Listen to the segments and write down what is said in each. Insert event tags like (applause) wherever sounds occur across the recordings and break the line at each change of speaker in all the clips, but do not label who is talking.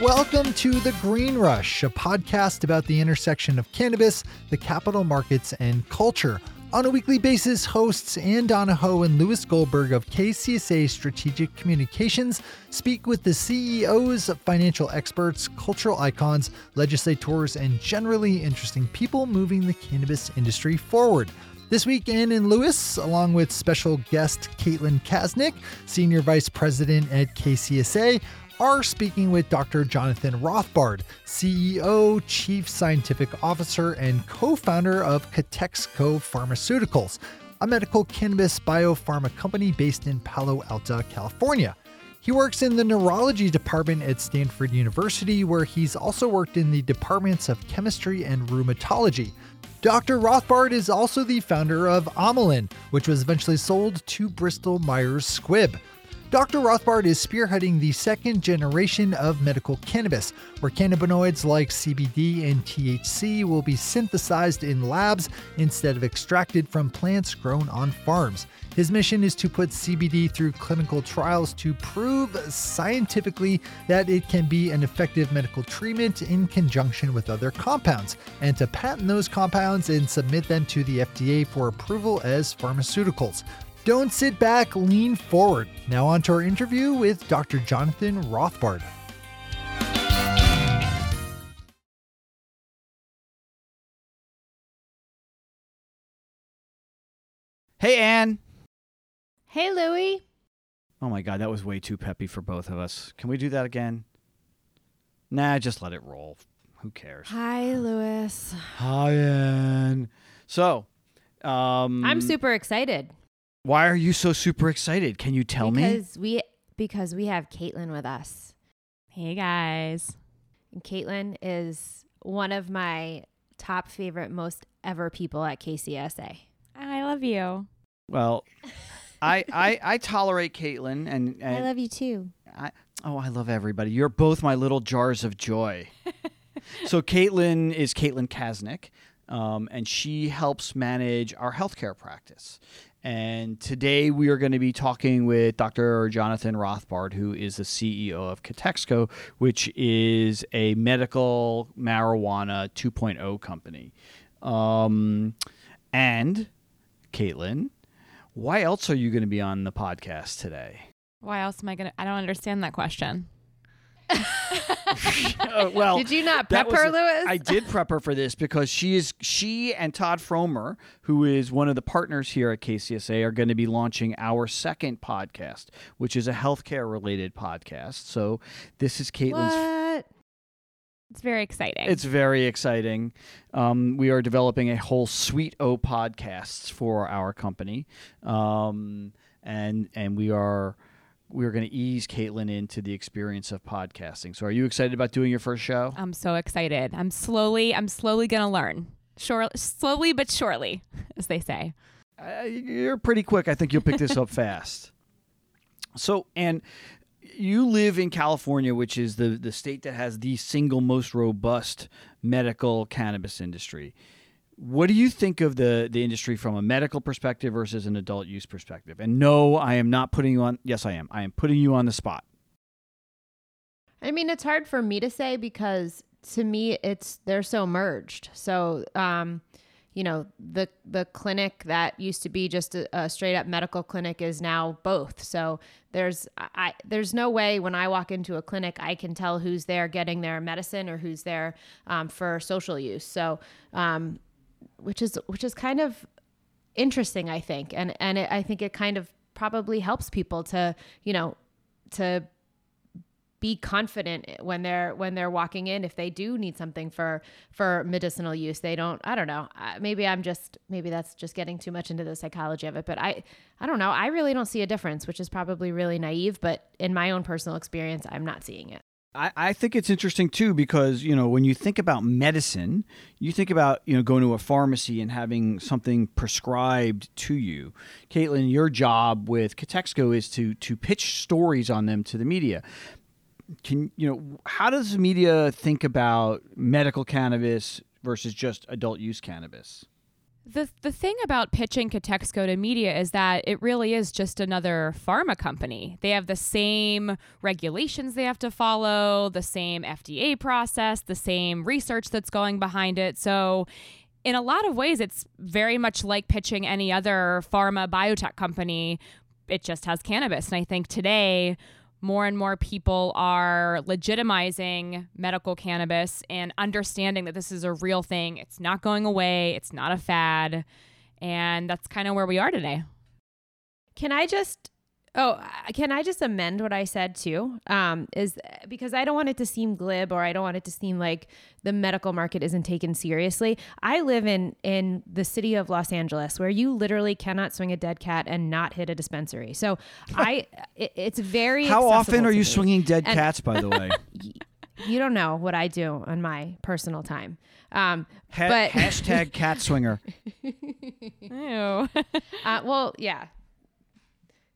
Welcome to The Green Rush, a podcast about the intersection of cannabis, the capital markets, and culture. On a weekly basis, hosts Anne Donahoe and Lewis Goldberg of KCSA Strategic Communications speak with the CEOs, financial experts, cultural icons, legislators, and generally interesting people moving the cannabis industry forward. This week, Anne and Lewis, along with special guest Caitlin Kasunich, Senior Vice President at KCSA, are speaking with Dr. Jonathan Rothbard, CEO, Chief Scientific Officer, and co founder of Katexco Pharmaceuticals, a medical cannabis biopharma company based in Palo Alto, California. He works in the neurology department at Stanford University, where he's also worked in the departments of chemistry and rheumatology. Dr. Rothbard is also the founder of Amylin, which was eventually sold to Bristol Myers Squibb. Dr. Rothbard is spearheading the second generation of medical cannabis, where cannabinoids like CBD and THC will be synthesized in labs instead of extracted from plants grown on farms. His mission is to put CBD through clinical trials to prove scientifically that it can be an effective medical treatment in conjunction with other compounds, and to patent those compounds and submit them to the FDA for approval as pharmaceuticals. Don't sit back, lean forward. Now, on to our interview with Dr. Jonathan Rothbard.
Hey, Anne.
Hey, Louie.
Oh my God, that was way too peppy for both of us. Can we do that again? Nah, just let it roll. Who cares?
Hi, Lewis.
Hi, Anne. So, um,
I'm super excited
Why are you so super excited? Can you tell me?
because we because we have Caitlin with us.
Hey guys.
And Caitlin is one of my top favorite, most ever people at KCSA.
I love you.
Well, (laughs) I, I I tolerate Caitlin, and, and
I love you too.
I, oh, I love everybody. You're both my little jars of joy. (laughs) so Caitlin is Caitlin Kasunich, um, and she helps manage our healthcare practice. And today we are going to be talking with Dr. Jonathan Rothbard, who is the CEO of Katexco, which is a medical marijuana 2.0 company. Um, and Caitlin, why else are you going to be on the podcast today?
Why else am I gonna? I don't understand that question. (laughs)
Uh, well,
Did you not prep her, Lewis?
I did prep her for this because she is she and Todd Fromer, who is one of the partners here at KCSA, are going to be launching our second podcast, which is a healthcare related podcast. So this is Caitlin's.
What?
It's very exciting.
It's very exciting. Um, we are developing a whole suite of podcasts for our company, um, and and we are we are going to ease Caitlin into the experience of podcasting. So, are you excited about doing your first show?
I'm so excited. I'm slowly. I'm slowly gonna learn. Sure, slowly but surely, (laughs) as they say.
Uh, you're pretty quick. I think you'll pick this up (laughs) fast. So, and you live in California, which is the the state that has the single most robust medical cannabis industry. What do you think of the the industry from a medical perspective versus an adult use perspective? And no, I am not putting you on. Yes, I am. I am putting you on the spot.
I mean, it's hard for me to say because to me, it's they're so merged. So, um, you know, the the clinic that used to be just a, a straight up medical clinic is now both. So there's I there's no way when I walk into a clinic I can tell who's there getting their medicine or who's there um, for social use. So, um, which is which is kind of interesting, I think, and and it, I think it kind of probably helps people to you know to be confident when they're when they're walking in if they do need something for for medicinal use. They don't i don't know. Maybe i'm just maybe that's just getting too much into the psychology of it but i i don't know. I really don't see a difference which is probably really naive but in my own personal experience i'm not seeing it
I, I think it's interesting too because you know when you think about medicine, you think about you know going to a pharmacy and having something prescribed to you. Caitlin, your job with Katexco is to to pitch stories on them to the media. Can you know how does the media think about medical cannabis versus just adult use cannabis?
The the thing about pitching Katexco to media is that it really is just another pharma company. They have the same regulations they have to follow, the same FDA process, the same research that's going behind it. So in a lot of ways it's very much like pitching any other pharma biotech company. It just has cannabis. And I think today more and more people are legitimizing medical cannabis and understanding that this is a real thing. It's not going away, it's not a fad. And that's kind of where we are today.
Can I just Oh, can I just amend what I said too? Um, is because I don't want it to seem glib or I don't want it to seem like the medical market isn't taken seriously. I live in in the city of Los Angeles where you literally cannot swing a dead cat and not hit a dispensary. So (laughs) I, it, it's very.
How often are you
me.
swinging dead and cats? By the (laughs) way,
you don't know what I do on my personal time. Um,
ha-
but
hashtag (laughs) cat swinger.
Ew. uh, well, yeah,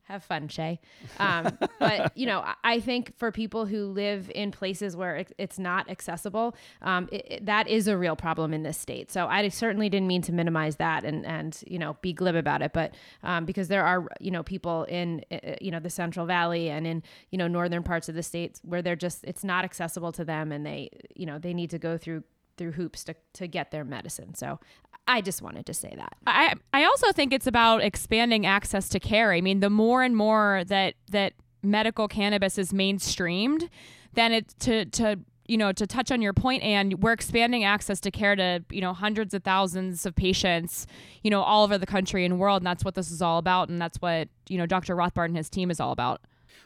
have fun, Shay. Um, but you know, I think for people who live in places where it's not accessible, um, it, it, that is a real problem in this state. So I certainly didn't mean to minimize that and and you know be glib about it, but um, because there are you know people in you know the Central Valley and in you know northern parts of the states where they're just it's not accessible to them, and they you know they need to go through through hoops to, to get their medicine. So I just wanted to say that.
I I also think it's about expanding access to care. I mean, the more and more that that medical cannabis is mainstreamed, then it to to you know to touch on your point and we're expanding access to care to you know hundreds of thousands of patients you know all over the country and world and that's what this is all about and that's what you know dr rothbard and his team is all about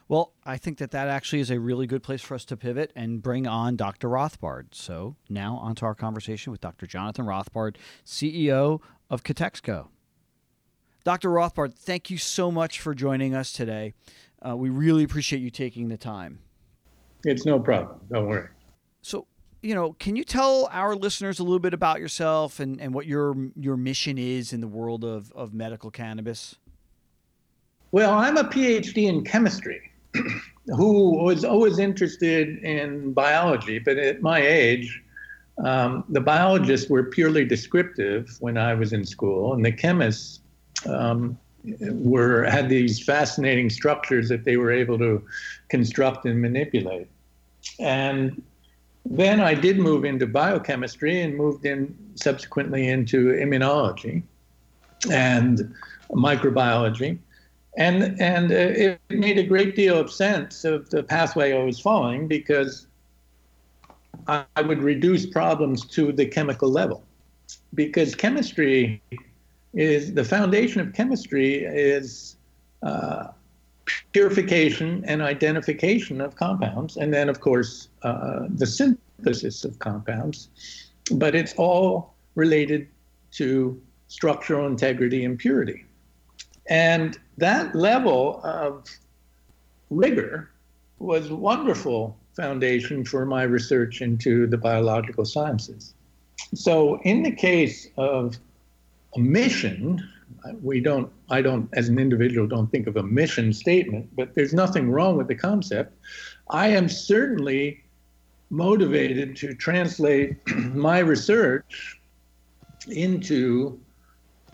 well, I think that that actually is a really good place for us to pivot and bring on Dr. Rothbard. So now on to our conversation with Dr. Jonathan Rothbard, CEO of Katexco. Dr. Rothbard, thank you so much for joining us today. Uh, we really appreciate you taking the time.
It's no problem. Don't worry.
So, you know, can you tell our listeners a little bit about yourself and, and what your your mission is in the world of, of medical cannabis?
Well, I'm a PhD in chemistry. (clears throat) who was always interested in biology, but at my age, um, the biologists were purely descriptive when I was in school, and the chemists um, were had these fascinating structures that they were able to construct and manipulate. And then I did move into biochemistry and moved in subsequently into immunology and microbiology and and uh, it made a great deal of sense of the pathway I was following because I, would reduce problems to the chemical level, because chemistry is the foundation of chemistry is uh, purification and identification of compounds, and then of course uh, the synthesis of compounds, but it's all related to structural integrity and purity. And that level of rigor was a wonderful foundation for my research into the biological sciences. So in the case of a mission, we don't I don't as an individual don't think of a mission statement, but there's nothing wrong with the concept. I am certainly motivated to translate (clears throat) my research into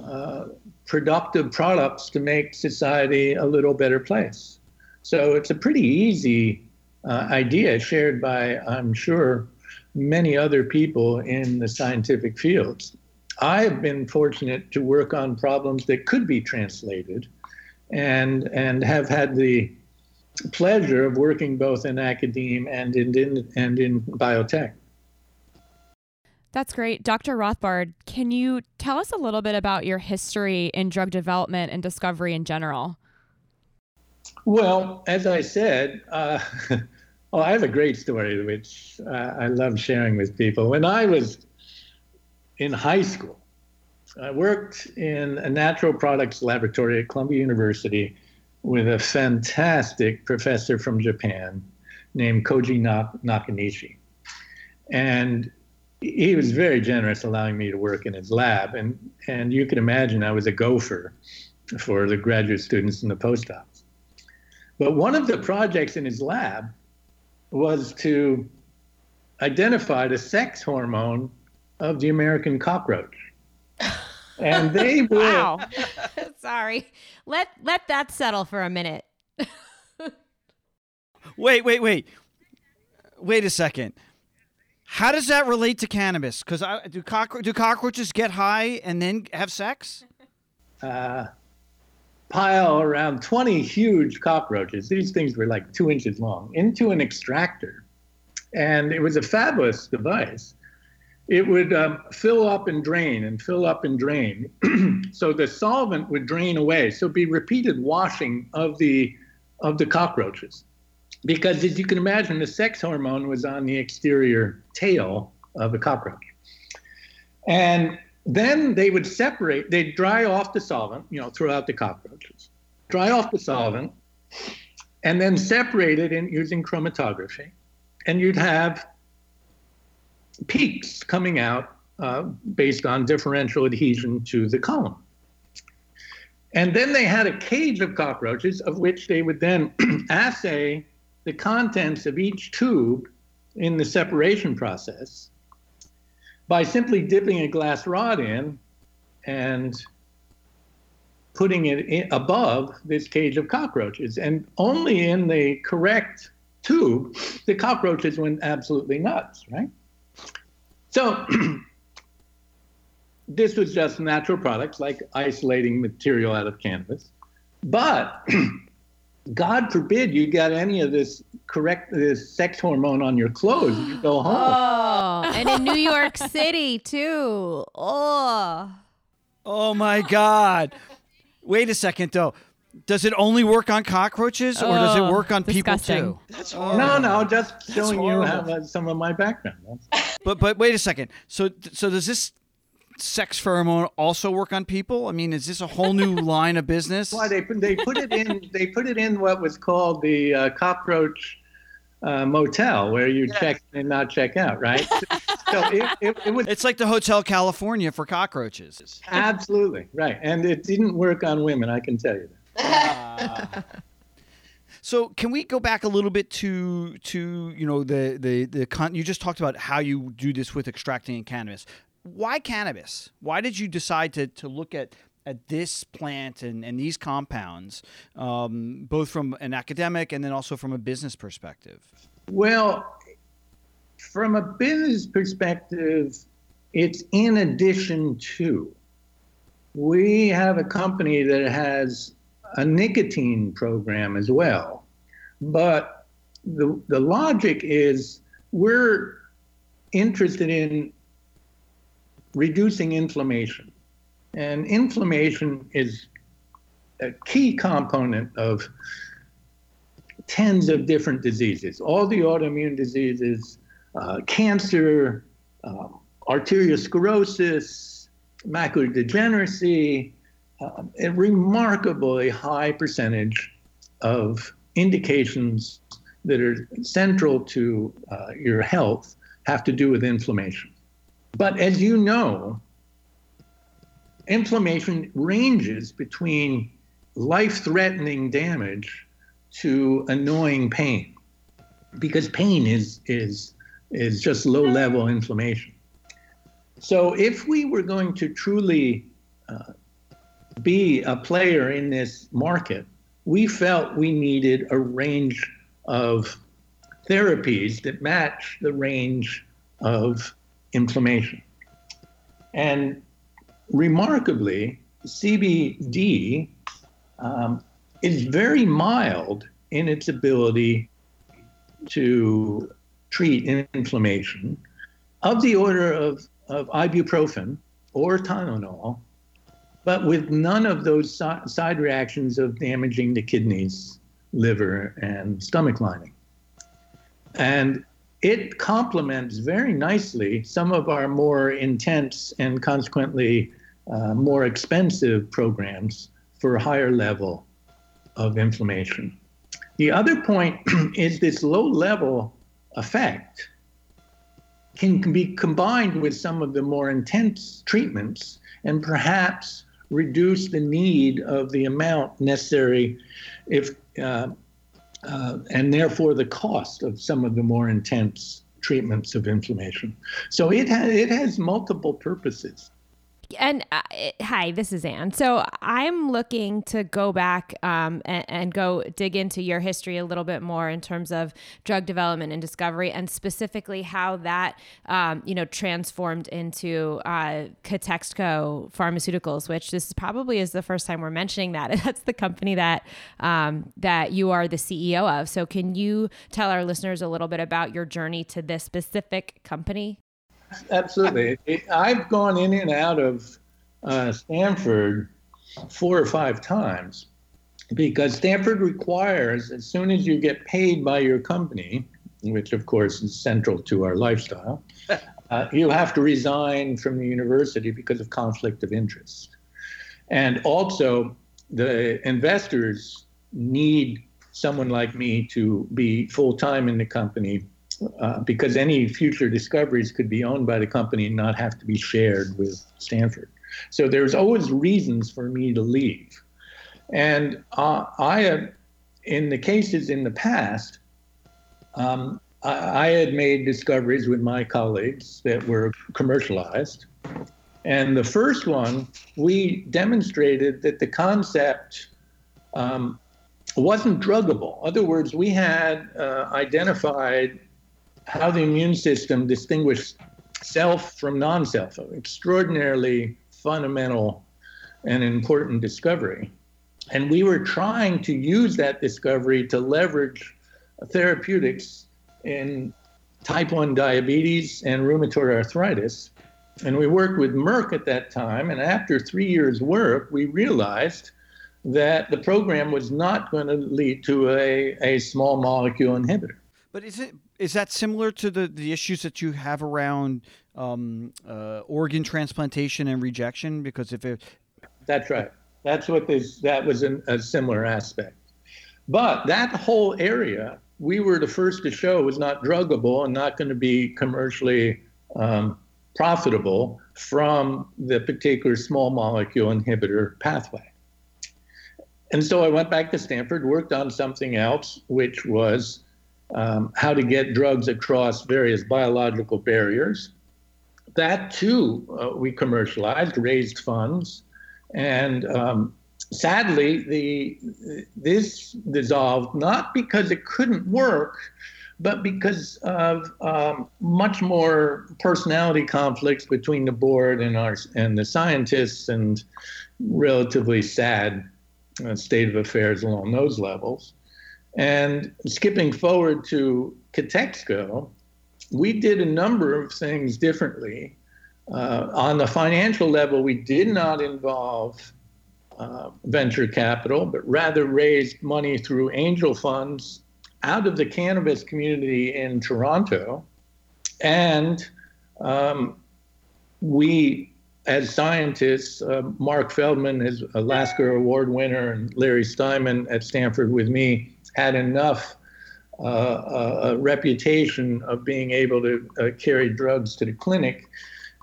uh, productive products to make society a little better place. So it's a pretty easy uh, idea shared by, I'm sure, many other people in the scientific fields. I've been fortunate to work on problems that could be translated and, and have had the pleasure of working both in academia and in, in, and in biotech.
That's great. Dr. Rothbard, can you tell us a little bit about your history in drug development and discovery in general?
Well, as I said, uh, (laughs) oh, I have a great story which uh, I love sharing with people. When I was in high school, I worked in a natural products laboratory at Columbia University with a fantastic professor from Japan named Koji Nakanishi. And he was very generous allowing me to work in his lab and and you can imagine I was a gopher for the graduate students and the postdocs. But one of the projects in his lab was to identify the sex hormone of the American cockroach. (laughs) and they will.
Wow. (laughs)
Sorry. Let let that settle for a minute. (laughs)
Wait, wait, wait. Wait a second. How does that relate to cannabis? Because do, cockro- do cockroaches get high and then have sex?
uh, pile around 20 huge cockroaches. These things were like two inches long into an extractor. And it was a fabulous device. It would um, fill up and drain and fill up and drain. (clears throat) so the solvent would drain away. So it'd be repeated washing of the of the cockroaches. Because as you can imagine, the sex hormone was on the exterior tail of the cockroach. And then they would separate, they'd dry off the solvent, you know, throw out the cockroaches, dry off the solvent, and then separate it in using chromatography. And you'd have peaks coming out uh, based on differential adhesion to the column. And then they had a cage of cockroaches of which they would then (clears throat) assay the contents of each tube in the separation process by simply dipping a glass rod in and putting it above this cage of cockroaches. And only in the correct tube, the cockroaches went absolutely nuts, right? So (clears throat) this was just natural products like isolating material out of cannabis. But (clears throat) God forbid you got any of this correct this sex hormone on your clothes you go home.
Oh, and in New York City too. Oh.
Oh my God. Wait a second, though. Does it only work on cockroaches or does it
Oh,
work on
disgusting.
people too?
That's
Oh.
horrible.
No, no, just showing you how, uh, some of my background.
But but wait a second. So so does this sex pheromone also work on people? I mean, is this a whole new (laughs) line of business?
Why they put- they put it in they put it in what was called the uh, cockroach uh, motel where you
Yes.
check in and not check out, right? (laughs) so it, it, it was
It's like the Hotel California for cockroaches.
absolutely right, and it didn't work on women. I can tell you that. (laughs)
So can we go back a little bit to to you know the the the con- you just talked about how you do this with extracting cannabis. Why cannabis? Why did you decide to to look at at this plant and, and these compounds, um, both from an academic and then also from a business perspective?
Well, from a business perspective, it's in addition to. We have a company that has a nicotine program as well. But the, the logic is we're interested in reducing inflammation. And inflammation is a key component of tens of different diseases, all the autoimmune diseases, uh, cancer, um, arteriosclerosis, macular degeneracy, uh, a remarkably high percentage of indications that are central to uh, your health have to do with inflammation. But as you know, inflammation ranges between life threatening damage to annoying pain because pain is, is, is just low level inflammation. So if we were going to truly uh, be a player in this market, we felt we needed a range of therapies that match the range of inflammation. And remarkably, CBD um, is very mild in its ability to treat inflammation of the order of, of ibuprofen or Tylenol, but with none of those si- side reactions of damaging the kidneys, liver, and stomach lining. And it complements very nicely some of our more intense and consequently uh, more expensive programs for a higher level of inflammation. The other point (clears throat) is this low level effect can be combined with some of the more intense treatments and perhaps reduce the need of the amount necessary if uh, uh, and therefore the cost of some of the more intense treatments of inflammation. So it, it has multiple purposes.
And uh, hi, this is Anne. So I'm looking to go back um, and, and, go dig into your history a little bit more in terms of drug development and discovery, and specifically how that um, you know transformed into uh, Katexco Pharmaceuticals, which this probably is the first time we're mentioning that. (laughs) That's the company that um, that you are the CEO of. So can you tell our listeners a little bit about your journey to this specific company?
Absolutely. I've gone in and out of uh, Stanford four or five times because Stanford requires, as soon as you get paid by your company, which of course is central to our lifestyle, (laughs) uh, you have to resign from the university because of conflict of interest. And also, the investors need someone like me to be full time in the company uh, because any future discoveries could be owned by the company and not have to be shared with Stanford. So there's always reasons for me to leave. And uh, I have, in the cases in the past, um, I, I had made discoveries with my colleagues that were commercialized. And the first one, we demonstrated that the concept um, wasn't druggable. In other words, we had uh, identified how the immune system distinguished self from non self, an extraordinarily fundamental and important discovery. And we were trying to use that discovery to leverage therapeutics in type 1 diabetes and rheumatoid arthritis. And we worked with Merck at that time. And after three years' work, we realized that the program was not going to lead to a, a small molecule inhibitor.
But is it is that similar to the, the issues that you have around um, uh, organ transplantation and rejection? Because if it,
that's right, that's what this that was an, a similar aspect. But that whole area, we were the first to show was not druggable and not going to be commercially um, profitable from the particular small molecule inhibitor pathway. And so I went back to Stanford, worked on something else, which was um, how to get drugs across various biological barriers. That too, uh, we commercialized, raised funds, and um, sadly, the this dissolved not because it couldn't work, but because of um, much more personality conflicts between the board and our and the scientists, and relatively sad uh, state of affairs along those levels. And skipping forward to Katexco, we did a number of things differently. Uh, on the financial level, we did not involve uh, venture capital, but rather raised money through angel funds out of the cannabis community in Toronto. And um, we as scientists, uh, Marc Feldmann is a Lasker Award winner, and Larry Steinman at Stanford with me had enough uh, a reputation of being able to uh, carry drugs to the clinic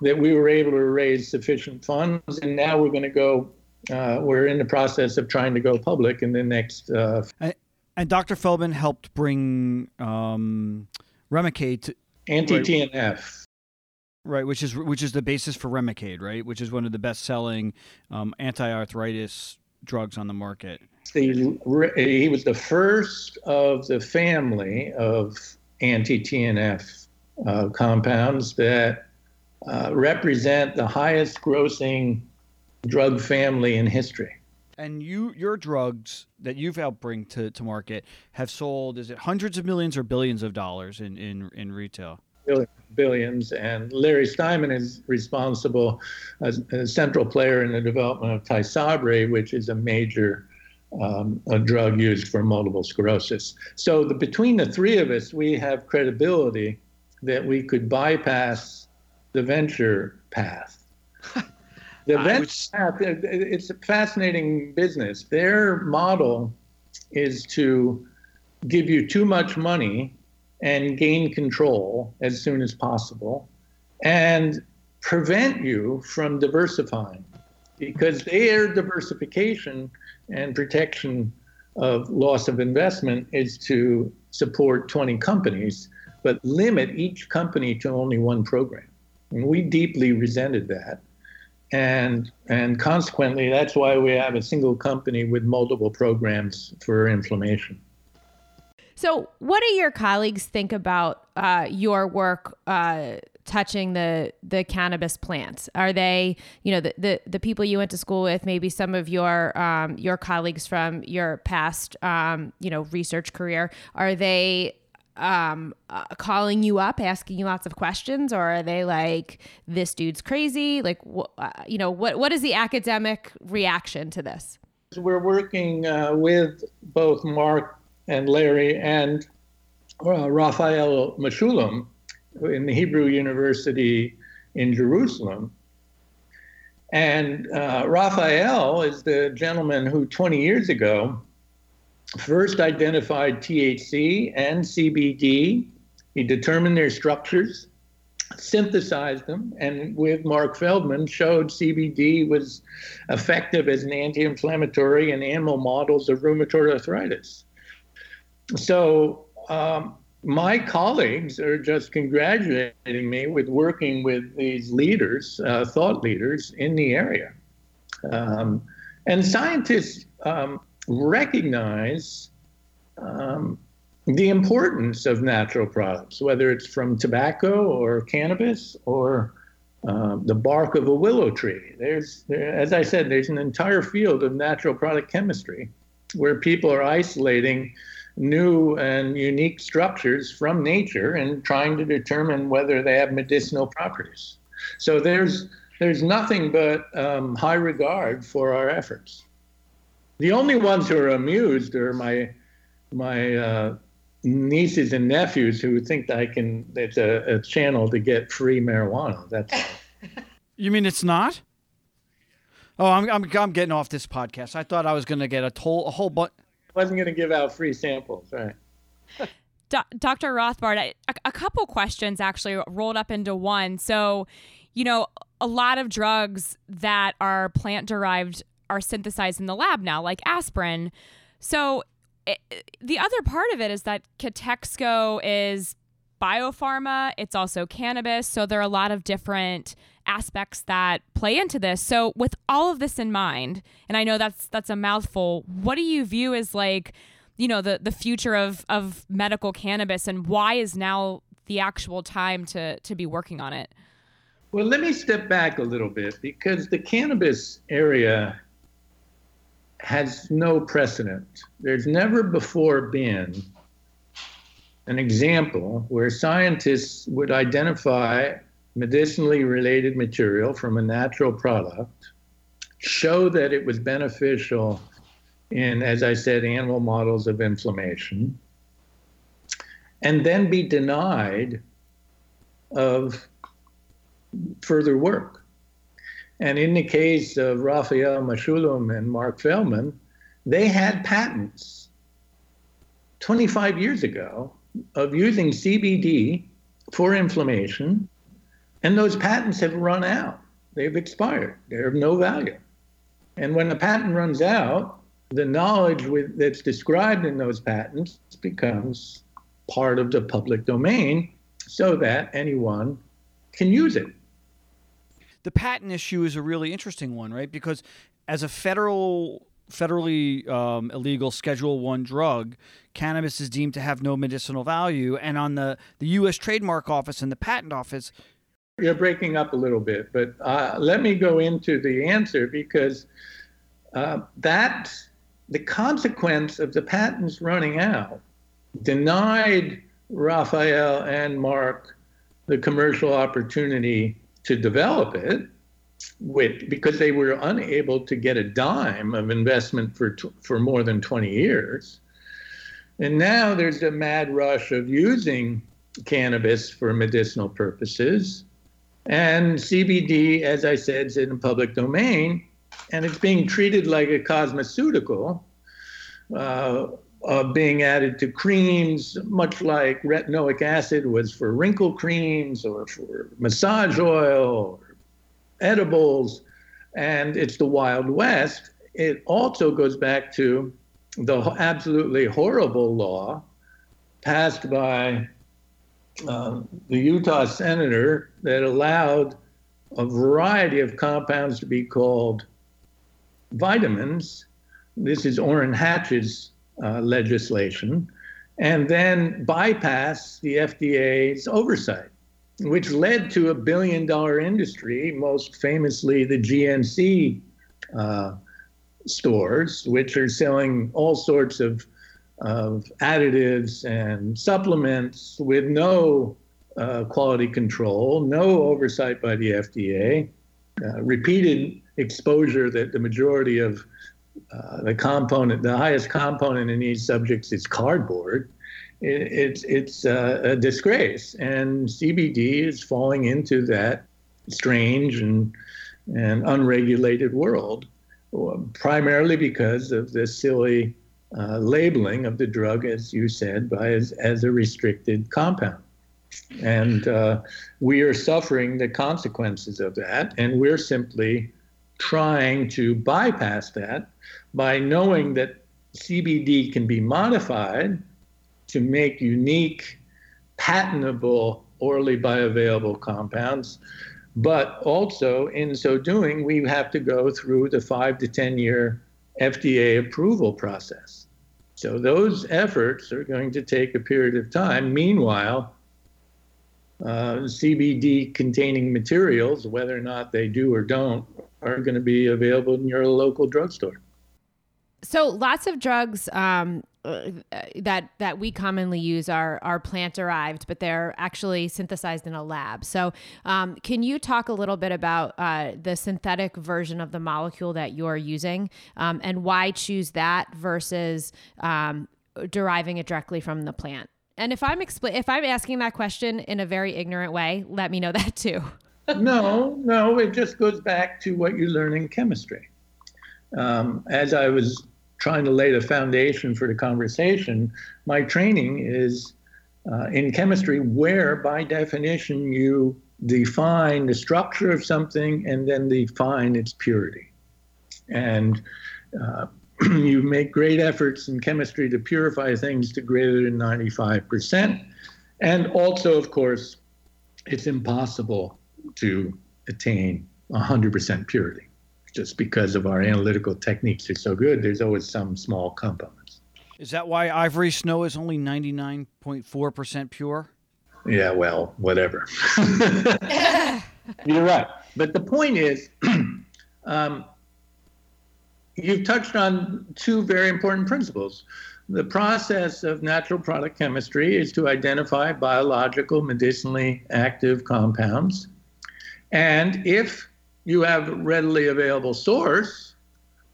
that we were able to raise sufficient funds. And now we're going to go, uh, we're in the process of trying to go public in the next. Uh,
and, and, Dr. Feldmann helped bring um, Remicade to.
Anti TNF.
Right, which is which is the basis for Remicade, right? Which is one of the best-selling um, anti-arthritis drugs on the market.
The, he was the first of the family of anti-TNF uh, compounds that uh, represent the highest-grossing drug family in history.
And you, your drugs that you've helped bring to, to market have sold, is it hundreds of millions or billions of dollars in, in, in retail?
Billions. And Larry Steinman is responsible as a central player in the development of Tysabri, which is a major um, a drug used for multiple sclerosis. So the, between the three of us, we have credibility that we could bypass the venture path. (laughs) The venture path, it's a fascinating business. Their model is to give you too much money and gain control as soon as possible and prevent you from diversifying because their diversification and protection of loss of investment is to support 20 companies but limit each company to only one program and we deeply resented that and and consequently, that's why we have a single company with multiple programs for inflammation.
So, what do your colleagues think about uh, your work uh, touching the the cannabis plants? Are they, you know, the, the, the people you went to school with, maybe some of your um, your colleagues from your past, um, you know, research career? Are they um, uh, calling you up, asking you lots of questions, or are they like, "This dude's crazy"? Like, wh- uh, you know, what what is the academic reaction to this?
We're working uh, with both Marc and Larry and uh, Raphael Mechoulam in the Hebrew University in Jerusalem. And uh, Raphael is the gentleman who 20 years ago first identified THC and CBD. He determined their structures, synthesized them, and with Marc Feldmann showed CBD was effective as an anti inflammatory in animal models of rheumatoid arthritis. So, um, my colleagues are just congratulating me with working with these leaders, uh, thought leaders in the area. Um, and scientists um, recognize um, the importance of natural products, whether it's from tobacco or cannabis or uh, the bark of a willow tree. There's, there, as I said, there's an entire field of natural product chemistry where people are isolating new and unique structures from nature and trying to determine whether they have medicinal properties. So there's there's nothing but um, high regard for our efforts. The only ones who are amused are my my uh, nieces and nephews who think that I can. It's a, a channel to get free marijuana. That's. (laughs)
you mean it's not? Oh, I'm, I'm I'm getting off this podcast. I thought I was going to get a, toll, a whole bunch
wasn't going to give out free samples, right? (laughs)
Do- Dr. Rothbard, I, a, a couple questions actually rolled up into one. So, you know, a lot of drugs that are plant derived are synthesized in the lab now, like aspirin. So, it, the other part of it is that Katexco is biopharma, it's also cannabis. So, there are a lot of different aspects that play into this. So with all of this in mind, and I know that's that's a mouthful, what do you view as like, you know, the the future of of medical cannabis and why is now the actual time to to be working on it?
Well, let me step back a little bit because the cannabis area has no precedent. There's never before been an example where scientists would identify medicinally related material from a natural product, show that it was beneficial in, as I said, animal models of inflammation, and then be denied of further work. And in the case of Raphael Mechoulam and Marc Feldmann, they had patents 25 years ago of using CBD for inflammation and those patents have run out. They've expired. They're of no value. And when a patent runs out, the knowledge with, that's described in those patents becomes part of the public domain so that anyone can use it.
The patent issue is a really interesting one, right? Because as a federal federally um, illegal Schedule One drug, cannabis is deemed to have no medicinal value, and on the the U.S. Trademark Office and the Patent Office,
you're breaking up a little bit, but uh, let me go into the answer because uh, that the consequence of the patents running out denied Raphael and Marc the commercial opportunity to develop it with because they were unable to get a dime of investment for for more than 20 years. And now there's a mad rush of using cannabis for medicinal purposes and CBD, as I said, is in the public domain, and it's being treated like a cosmeceutical, uh, uh, being added to creams, much like retinoic acid was for wrinkle creams or for massage oil or edibles. And it's the Wild West. It also goes back to the absolutely horrible law passed by uh, the Utah senator that allowed a variety of compounds to be called vitamins. This is Orrin Hatch's uh, legislation, and then bypass the FDA's oversight, which led to a billion dollar industry, most famously the GNC uh, stores, which are selling all sorts of, of additives and supplements with no uh, quality control, no oversight by the FDA, uh, repeated exposure that the majority of uh, the component, the highest component in these subjects is cardboard. It, it's it's uh, a disgrace, and CBD is falling into that strange and and unregulated world, primarily because of this silly uh, labeling of the drug, as you said, by as, as a restricted compound. And uh, we are suffering the consequences of that, and we're simply trying to bypass that by knowing that CBD can be modified to make unique, patentable, orally bioavailable compounds. But also, in so doing, we have to go through the five to 10 year FDA approval process. So those efforts are going to take a period of time. Meanwhile, uh, CBD containing materials, whether or not they do or don't, are going to be available in your local drugstore.
So lots of drugs um, uh, that that we commonly use are are plant derived, but they're actually synthesized in a lab. So um, can you talk a little bit about uh, the synthetic version of the molecule that you're using, um, and why choose that versus um, deriving it directly from the plant? And if I'm expl- if I'm asking that question in a very ignorant way, let me know that too. (laughs)
no, no, it just goes back to what you learn in chemistry. Um, as I was trying to lay the foundation for the conversation, my training is uh, in chemistry, where by definition you define the structure of something and then define its purity. And uh, (clears throat) you make great efforts in chemistry to purify things to greater than 95%. And also, of course, it's impossible to attain 100% purity just because of our analytical techniques are so good, there's always some small components.
Is that why ivory snow is only 99.4% pure?
Yeah, well, whatever. (laughs) (laughs) You're right. But the point is, (clears throat) um, you've touched on two very important principles. The process of natural product chemistry is to identify biological, medicinally active compounds. And if you have readily available source,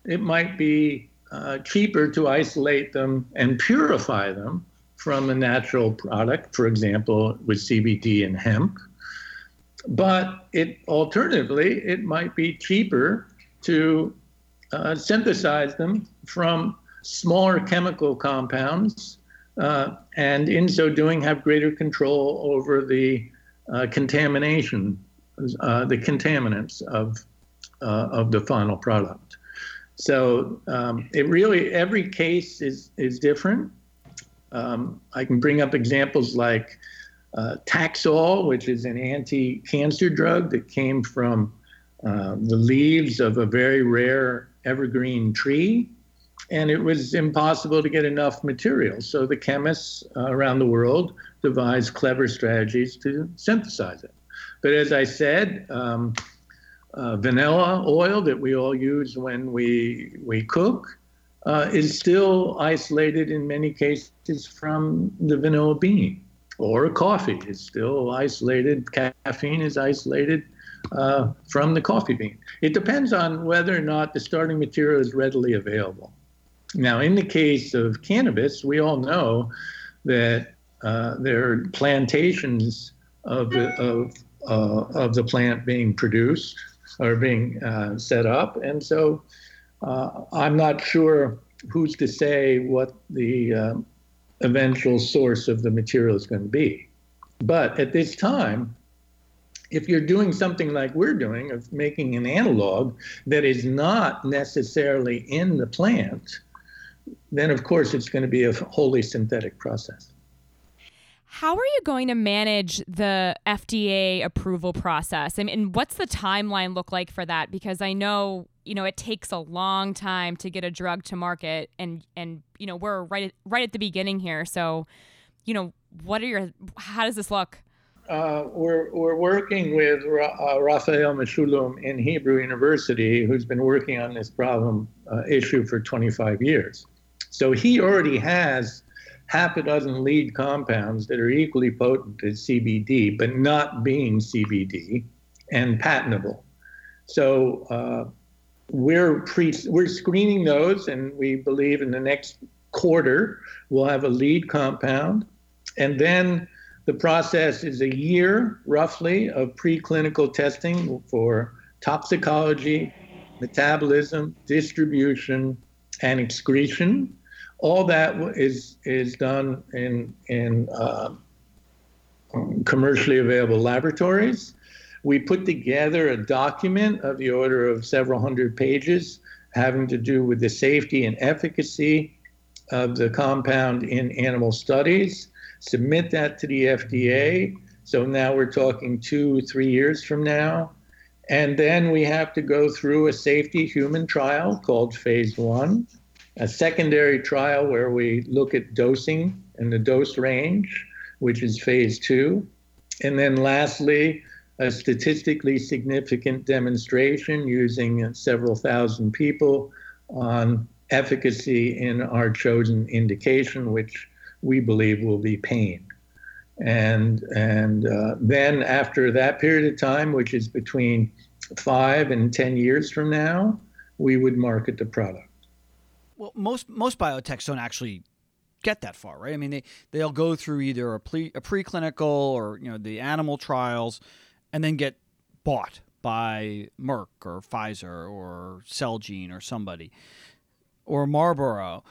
it might be uh, cheaper to isolate them and purify them from a natural product, for example, with CBD and hemp. But it alternatively, it might be cheaper to uh, synthesize them from smaller chemical compounds, uh, and in so doing, have greater control over the uh, contamination uh, the contaminants of uh, of the final product. So um, it really every case is is different. Um, I can bring up examples like uh, Taxol, which is an anti-cancer drug that came from uh, the leaves of a very rare evergreen tree, and it was impossible to get enough material. So the chemists uh, around the world devised clever strategies to synthesize it. But as I said, um, uh, vanilla oil that we all use when we we cook uh, is still isolated in many cases from the vanilla bean, or coffee is still isolated. Caffeine is isolated uh, from the coffee bean. It depends on whether or not the starting material is readily available. Now, in the case of cannabis, we all know that uh, there are plantations of, of uh, of the plant being produced or being uh, set up. And so uh, I'm not sure who's to say what the uh, eventual source of the material is going to be. But at this time, if you're doing something like we're doing, of making an analog that is not necessarily in the plant, then of course it's going to be a wholly synthetic process.
How are you going to manage the FDA approval process? I mean, what's the timeline look like for that? Because I know, you know, it takes a long time to get a drug to market and and you know, we're right right at the beginning here. So, you know, what are your how does this look?
Uh, we're, we're working with Ra- uh, Raphael Mechoulam in Hebrew University, who's been working on this problem uh, issue for 25 years. So he already has half a dozen lead compounds that are equally potent as CBD, but not being CBD and patentable. So uh, we're pre- we're screening those, and we believe in the next quarter we'll have a lead compound, and then the process is a year roughly of preclinical testing for toxicology, metabolism, distribution, and excretion all that is is done in in uh, commercially available laboratories. We put together a document of the order of several hundred pages having to do with the safety and efficacy of the compound in animal studies. Submit that to the FDA. So now we're talking two, three years from now. And then we have to go through a safety human trial called phase one a secondary trial where we look at dosing and the dose range, which is phase two. And then lastly, a statistically significant demonstration using several thousand people on efficacy in our chosen indication, which we believe will be pain. And, and uh, then after that period of time, which is between five and 10 years from now, we would market the product.
Well, most most biotechs don't actually get that far, right? I mean, they they'll go through either a pre a preclinical or you know the animal trials, and then get bought by Merck or Pfizer or Celgene or somebody or Marlboro.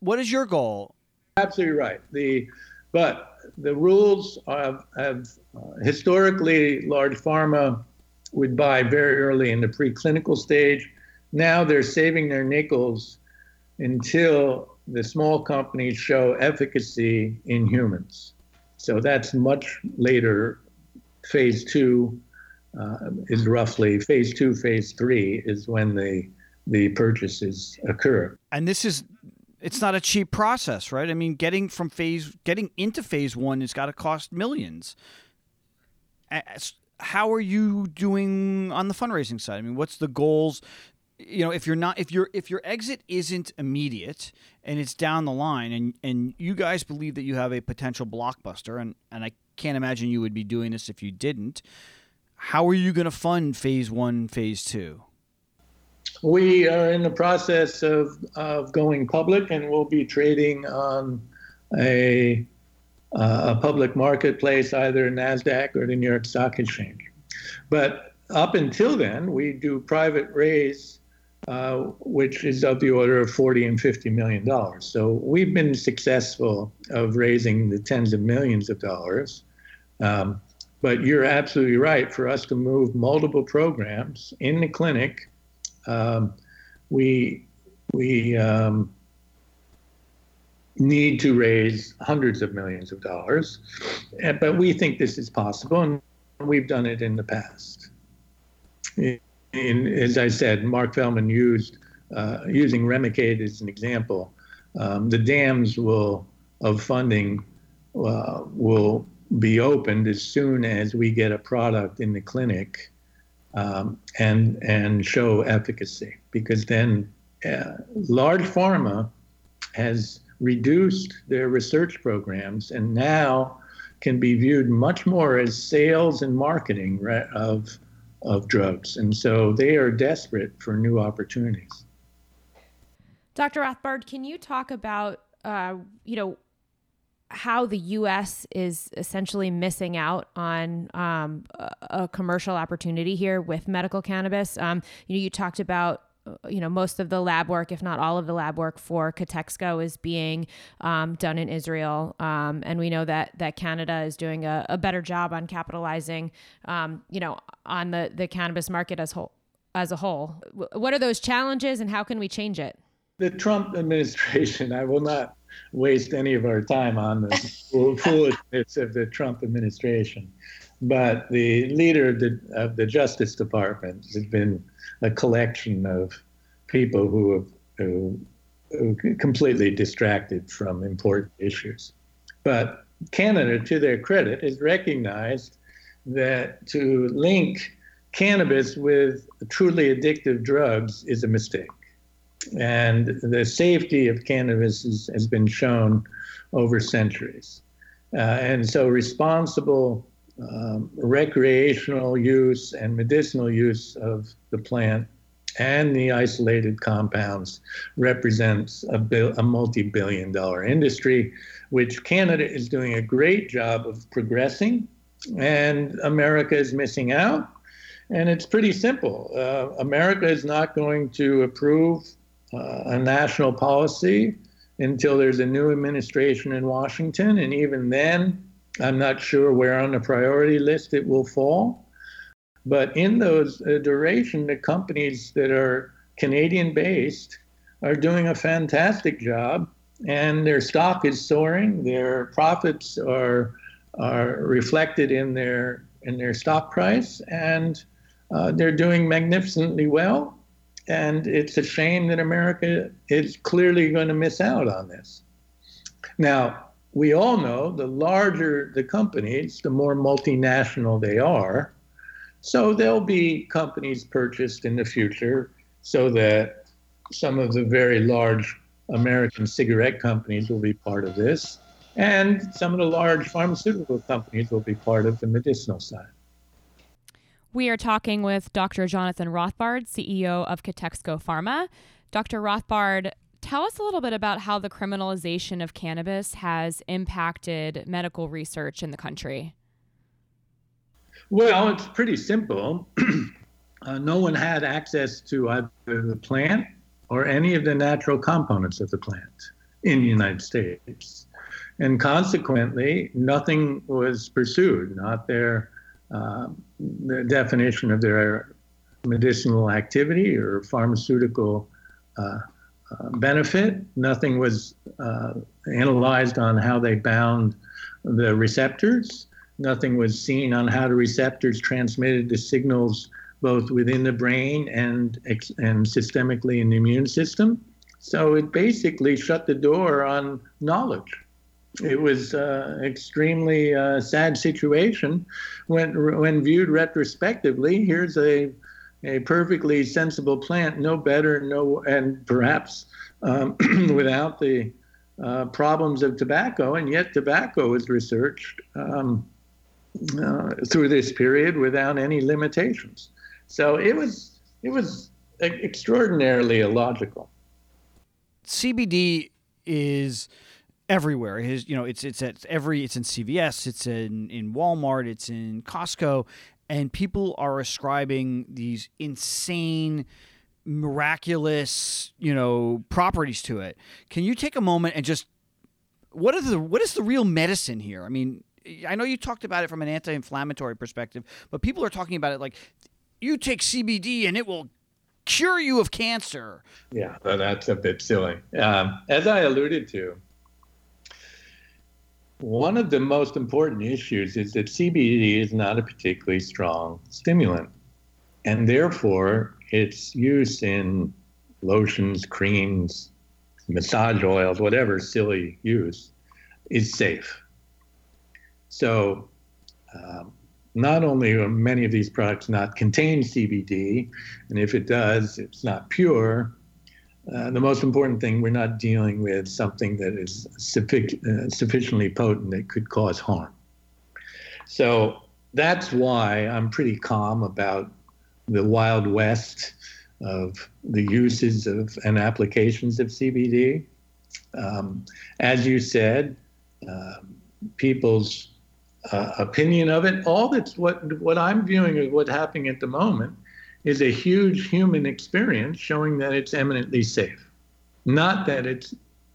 What is your goal?
Absolutely right. The but the rules have, have uh, historically large pharma would buy very early in the preclinical stage. Now they're saving their nickels until the small companies show efficacy in humans. So that's much later. Phase two uh, is roughly phase two, phase three is when the the purchases occur.
And this is it's not a cheap process, right? I mean, getting from phase getting into phase one has got to cost millions. How are you doing on the fundraising side? I mean, what's the goals you know if you're not if your if your exit isn't immediate and it's down the line and and you guys believe that you have a potential blockbuster and and I can't imagine you would be doing this if you didn't how are you going to fund phase 1 phase 2
we are in the process of of going public and we'll be trading on a a public marketplace either Nasdaq or the New York Stock Exchange. But up until then, we do private raise uh, which is of the order of 40 and 50 million dollars. So we've been successful of raising the tens of millions of dollars. Um, but you're absolutely right. For us to move multiple programs in the clinic, um, we we um, need to raise hundreds of millions of dollars. But we think this is possible, and we've done it in the past as I said, Marc Feldmann used uh, using Remicade as an example. Um, the dams will of funding uh, will be opened as soon as we get a product in the clinic um, and and show efficacy, because then uh, large pharma has reduced their research programs and now can be viewed much more as sales and marketing right, of of drugs. And so they are desperate for new opportunities.
Dr. Rothbard, can you talk about, uh, you know, how the U.S. is essentially missing out on um, a commercial opportunity here with medical cannabis? Um, you know, you talked about you know most of the lab work if not all of the lab work for Katexco is being um, done in Israel. Um, and we know that that Canada is doing a, a better job on capitalizing um, you know on the the cannabis market as whole as a whole. What are those challenges and how can we change it?
The Trump administration I will not waste any of our time on the foolishness of the Trump administration. But the leader of the, of the Justice Department has been a collection of people who have who, who completely distracted from important issues. But Canada, to their credit, has recognized that to link cannabis with truly addictive drugs is a mistake. And the safety of cannabis is, has been shown over centuries. Uh, and so responsible um, recreational use and medicinal use of the plant and the isolated compounds represents a, a multi-billion dollar industry, which Canada is doing a great job of progressing, and America is missing out. And it's pretty simple. Uh, America is not going to approve uh, a national policy until there's a new administration in Washington. And even then, I'm not sure where on the priority list it will fall. But in those uh, duration, the companies that are Canadian based are doing a fantastic job and their stock is soaring. Their profits are, are reflected in their, in their stock price and uh, they're doing magnificently well. And it's a shame that America is clearly going to miss out on this. Now, we all know the larger the companies, the more multinational they are. So there'll be companies purchased in the future so that some of the very large American cigarette companies will be part of this. And some of the large pharmaceutical companies will be part of the medicinal side.
We are talking with Dr. Jonathan Rothbard, CEO of Katexco Pharma. Dr. Rothbard, tell us a little bit about how the criminalization of cannabis has impacted medical research in the country.
Well, it's pretty simple. (clears throat) uh, no one had access to either the plant or any of the natural components of the plant in the United States. And consequently, nothing was pursued, not their uh, the definition of their medicinal activity or pharmaceutical uh, benefit. Nothing was uh, analyzed on how they bound the receptors. Nothing was seen on how the receptors transmitted the signals both within the brain and and systemically in the immune system. So it basically shut the door on knowledge. It was an uh, extremely uh, sad situation when when viewed retrospectively. Here's a a perfectly sensible plant, no better, no, and perhaps um, (clears throat) without the uh, problems of tobacco, and yet tobacco was researched um, uh, through this period without any limitations. So it was it was extraordinarily illogical.
CBD is everywhere. His, you know, it's it's at every it's in CVS, it's in in Walmart, it's in Costco, and people are ascribing these insane miraculous you know properties to it. Can you take a moment and just what are the what is the real medicine here? I mean i know you talked about it from an anti-inflammatory perspective but people are talking about it like you take cbd and it will cure you of cancer.
Yeah that's a bit silly. Um, as i alluded to one of the most important issues is that CBD is not a particularly strong stimulant, and therefore its use in lotions, creams, massage oils, whatever silly use, is safe. So, um, not only are many of these products not contain CBD, and if it does, it's not pure, uh, the most important thing, we're not dealing with something that is uh, sufficiently potent that could cause harm. So that's why I'm pretty calm about the Wild West of the uses of and applications of CBD. Um, as you said, uh, people's opinion of it, all that's what, what I'm viewing as what's happening at the moment is a huge human experience showing that it's eminently safe. Not that it's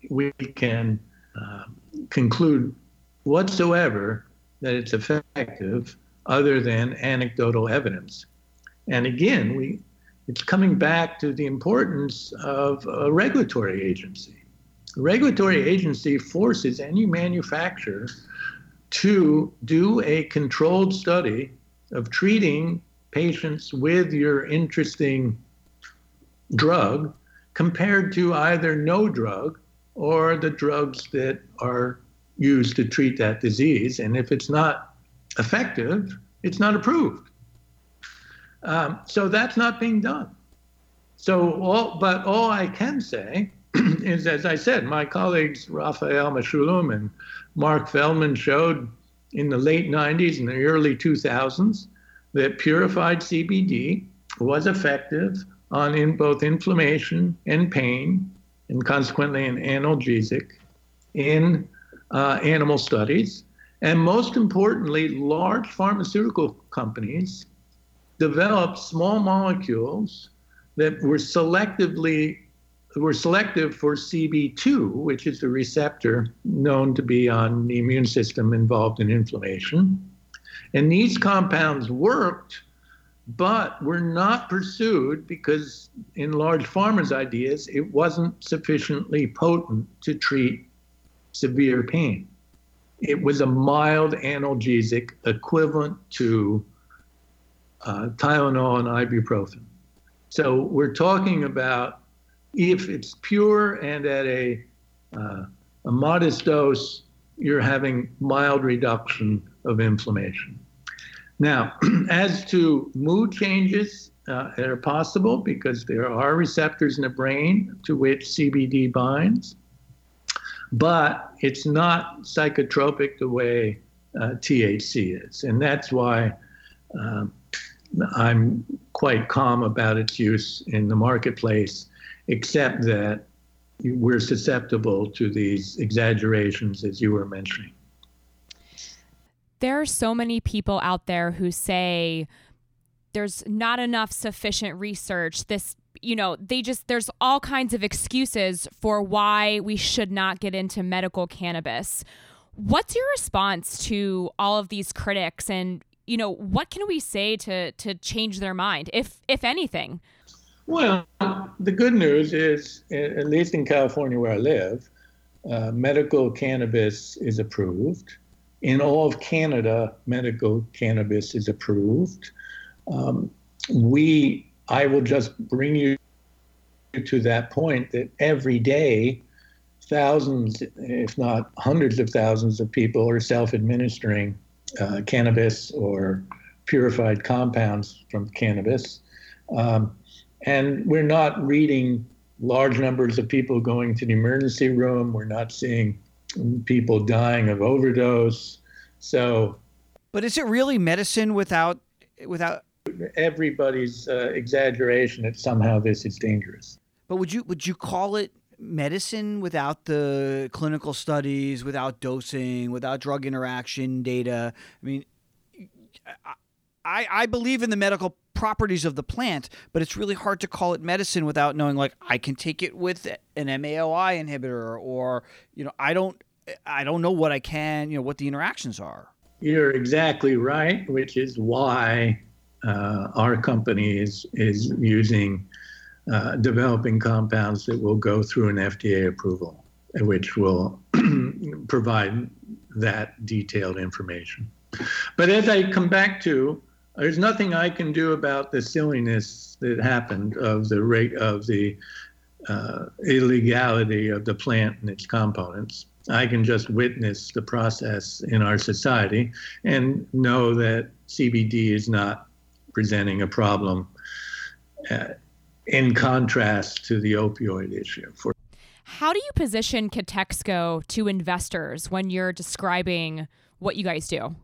we can uh, conclude whatsoever that it's effective other than anecdotal evidence. And again, we it's coming back to the importance of a regulatory agency. The regulatory agency forces any manufacturer to do a controlled study of treating patients with your interesting drug compared to either no drug or the drugs that are used to treat that disease. And if it's not effective, it's not approved. Um, so that's not being done. So, all, but all I can say (clears throat) is, as I said, my colleagues Raphael Mechoulam and Marc Feldmann showed in the late 90s and the early 2000s that purified CBD was effective on in both inflammation and pain, and consequently an analgesic in uh, animal studies. And most importantly, large pharmaceutical companies developed small molecules that were selectively were selective for CB2, which is the receptor known to be on the immune system involved in inflammation. And these compounds worked, but were not pursued because, in large pharma's ideas, it wasn't sufficiently potent to treat severe pain. It was a mild analgesic equivalent to uh, Tylenol and ibuprofen. So we're talking about if it's pure and at a, uh, a modest dose, you're having mild reduction of inflammation. Now, (clears throat) as to mood changes uh, that are possible, because there are receptors in the brain to which CBD binds, but it's not psychotropic the way uh, THC is. And that's why um, I'm quite calm about its use in the marketplace except that we're susceptible to these exaggerations, as you were mentioning.
There are so many people out there who say there's not enough sufficient research. This, you know, they just, there's all kinds of excuses for why we should not get into medical cannabis. What's your response to all of these critics and, you know, what can we say to to change their mind, if if anything?
Well, the good news is, at least in California where I live, uh, medical cannabis is approved. In all of Canada, medical cannabis is approved. Um, we, I will just bring you to that point that every day, thousands, if not hundreds of thousands of people are self administering uh, cannabis or purified compounds from cannabis. Um, and we're not reading large numbers of people going to the emergency room. We're not seeing people dying of overdose. So,
but is it really medicine without without
everybody's uh, exaggeration that somehow this is dangerous?
But would you would you call it medicine without the clinical studies, without dosing, without drug interaction data? I mean, I, I believe in the medical properties of the plant, but it's really hard to call it medicine without knowing like I can take it with an MAOI inhibitor or you know I don't I don't know what I can you know what the interactions are.
You're exactly right, which is why uh, our company is is using uh, developing compounds that will go through an FDA approval, which will (clears throat) provide that detailed information. But as I come back to there's nothing I can do about the silliness that happened of the rate of the uh, illegality of the plant and its components. I can just witness the process in our society and know that CBD is not presenting a problem uh, in contrast to the opioid issue. For
how do you position Katexco to investors when you're describing what you guys do?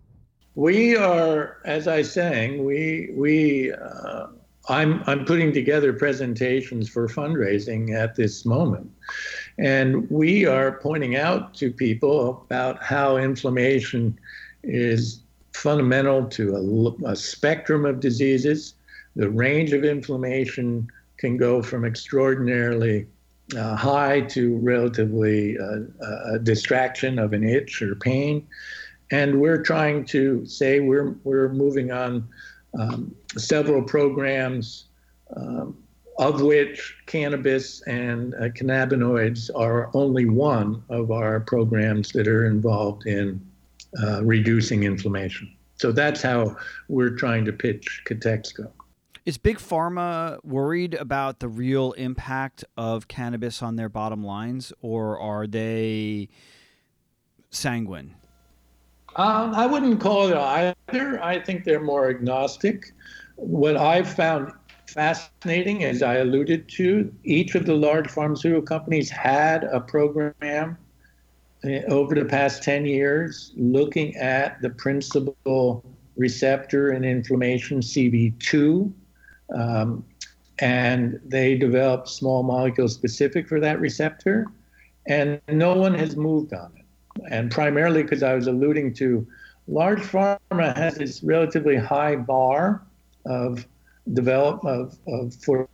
We are, as I sang, we we uh, I'm I'm putting together presentations for fundraising at this moment, and we are pointing out to people about how inflammation is fundamental to a, a spectrum of diseases. The range of inflammation can go from extraordinarily uh, high to relatively uh, distraction of an itch or pain and we're trying to say we're we're moving on um, several programs um, of which cannabis and uh, cannabinoids are only one of our programs that are involved in uh, reducing inflammation. So that's how we're trying to pitch Katexco.
Is Big Pharma worried about the real impact of cannabis on their bottom lines, or are they sanguine?
Um, I wouldn't call it either. I think they're more agnostic. What I've found fascinating, as I alluded to, each of the large pharmaceutical companies had a program eh, over the past 10 years looking at the principal receptor in inflammation, CB2. Um, and they developed small molecules specific for that receptor, and no one has moved on and primarily because I was alluding to large pharma has this relatively high bar of develop of, of for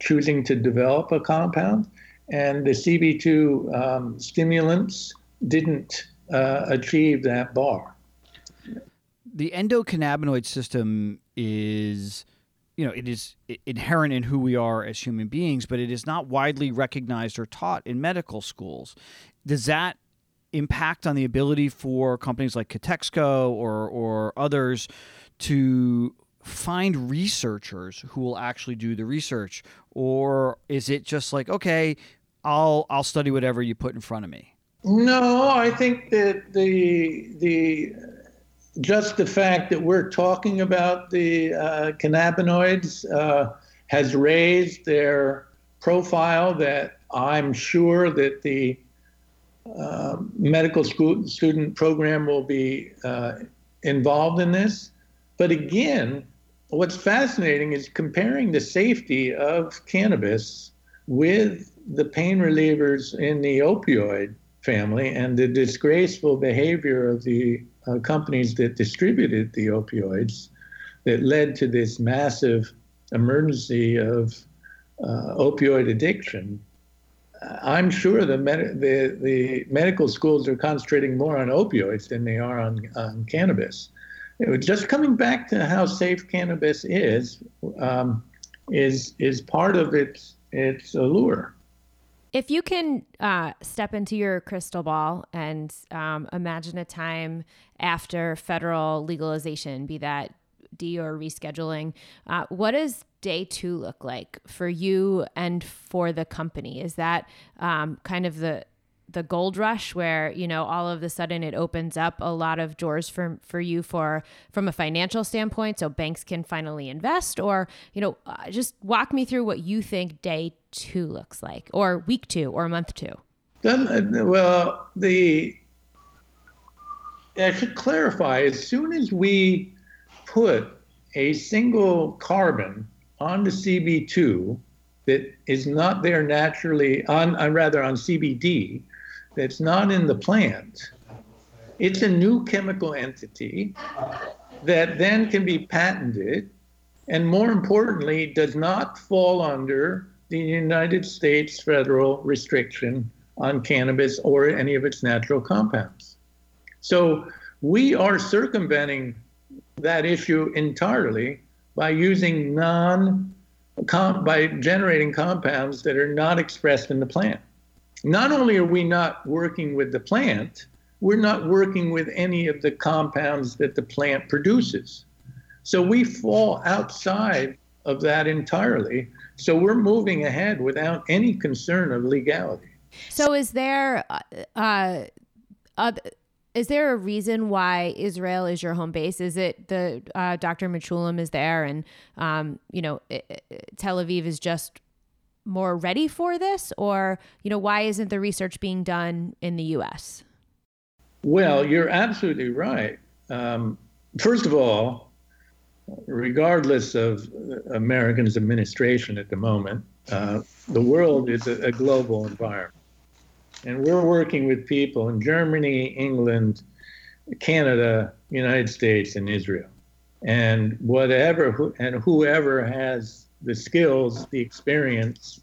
choosing to develop a compound, and the CB2 um, stimulants didn't uh, achieve that bar.
The endocannabinoid system is you know, it is inherent in who we are as human beings, but it is not widely recognized or taught in medical schools. Does that impact on the ability for companies like Katexco or or others to find researchers who will actually do the research? Or is it just like okay I'll I'll study whatever you put in front of me?
No I think that the the just the fact that we're talking about the uh, cannabinoids uh, has raised their profile that I'm sure that the uh, medical school student program will be uh, involved in this. But again, what's fascinating is comparing the safety of cannabis with the pain relievers in the opioid family and the disgraceful behavior of the uh, companies that distributed the opioids that led to this massive emergency of uh, opioid addiction I'm sure the, med- the, the medical schools are concentrating more on opioids than they are on, on cannabis. just coming back to how safe cannabis is, um, is is part of its its allure.
If you can uh, step into your crystal ball and um, imagine a time after federal legalization, be that D or rescheduling, uh, what does day two look like for you and for the company? Is that um, kind of the the gold rush where you know all of a sudden it opens up a lot of doors for for you for from a financial standpoint so banks can finally invest or you know uh, just walk me through what you think day 2 looks like or week 2 or month 2
then, well the I should clarify as soon as we put a single carbon on the CB2 that is not there naturally on, on rather on CBD that's not in the plant. It's a new chemical entity that then can be patented and more importantly does not fall under the United States federal restriction on cannabis or any of its natural compounds. So we are circumventing that issue entirely by using non by generating compounds that are not expressed in the plant. Not only are we not working with the plant, we're not working with any of the compounds that the plant produces. So we fall outside of that entirely. So we're moving ahead without any concern of legality.
So is there uh, uh, is there a reason why Israel is your home base? Is it the uh, Dr. Mechoulam is there, and um, you know it, it, Tel Aviv is just more ready for this, or you know why isn't the research being done in the U.S.?
Well, you're absolutely right. Um, first of all, regardless of Americans' administration at the moment, uh, the world is a, a global environment. And we're working with people in Germany, England, Canada, United States, and Israel. And whatever and whoever has the skills, the experience,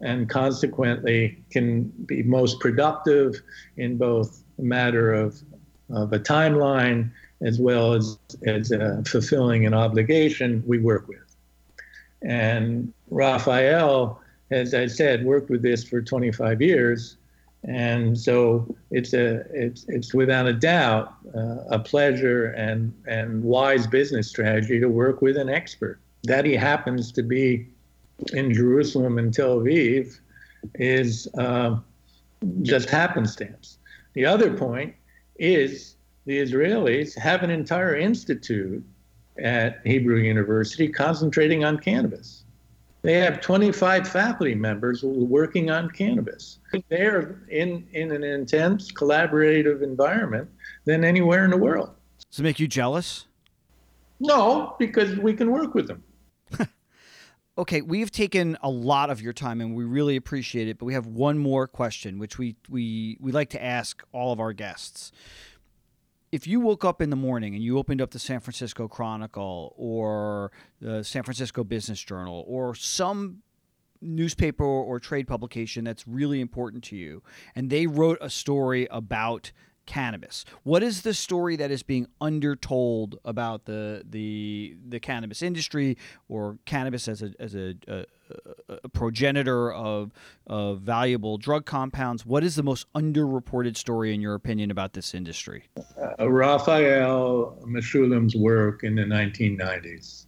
and consequently can be most productive in both a matter of, of a timeline as well as, as uh, fulfilling an obligation we work with. And Raphael, as I said, worked with this for 25 years. And so it's a it's it's without a doubt uh, a pleasure and and wise business strategy to work with an expert. That he happens to be in Jerusalem and Tel Aviv is uh, just happenstance. The other point is the Israelis have an entire institute at Hebrew University concentrating on cannabis. They have 25 faculty members working on cannabis. They're in, in an intense collaborative environment than anywhere in the world.
Does it make you jealous?
No, because we can work with them. (laughs)
okay, we've taken a lot of your time and we really appreciate it, but we have one more question which we we we like to ask all of our guests if you woke up in the morning and you opened up the San Francisco Chronicle or the San Francisco Business Journal or some newspaper or trade publication that's really important to you and they wrote a story about cannabis. What is the story that is being undertold about the the the cannabis industry or cannabis as a as a, a, a progenitor of of valuable drug compounds? What is the most underreported story in your opinion about this industry?
Uh, Raphael Mechoulam's work in the 1990s.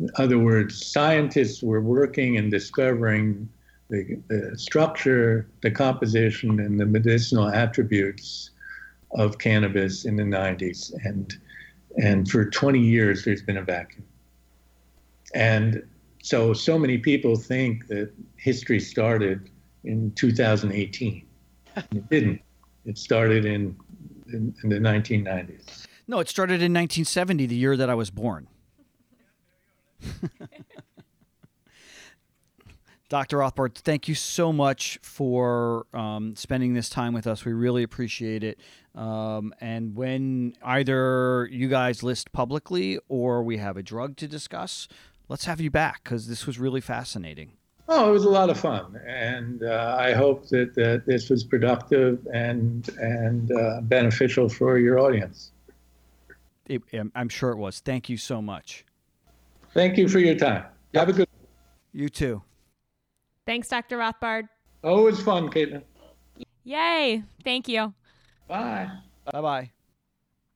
In other words, scientists were working and discovering the, the structure, the composition, and the medicinal attributes of cannabis in the 90s. And, and for 20 years, there's been a vacuum. And so, so many people think that history started in 2018. it didn't. It started in, in, in the 1990s.
No, it started in 1970, the year that I was born. (laughs) Dr. Rothbard, thank you so much for um, spending this time with us. We really appreciate it. Um, and when either you guys list publicly or we have a drug to discuss, let's have you back because this was really fascinating.
Oh, it was a lot of fun, and uh, I hope that, that this was productive and and uh, beneficial for your audience.
It, I'm sure it was. Thank you so much.
Thank you for your time. Have a good.
You too.
Thanks, Dr. Rothbard.
Always fun, Caitlin.
Yay! Thank you.
Bye.
Bye bye.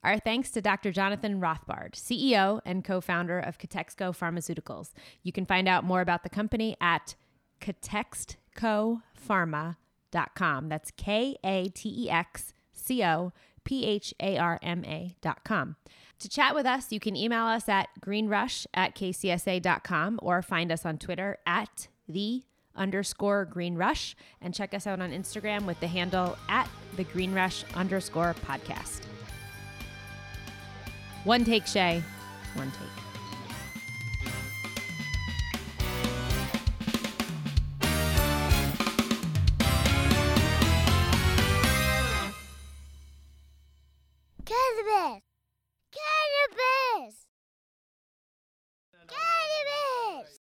Our thanks to Dr. Jonathan Rothbard, CEO and co founder of Katexco Pharmaceuticals. You can find out more about the company at katexcopharma.com. That's K A T E X C O P H A R M A.com. To chat with us, you can email us at greenrush at kcsa.com or find us on Twitter at the underscore Green Rush and check us out on Instagram with the handle at the Green Rush underscore podcast. One take, Shay. One take.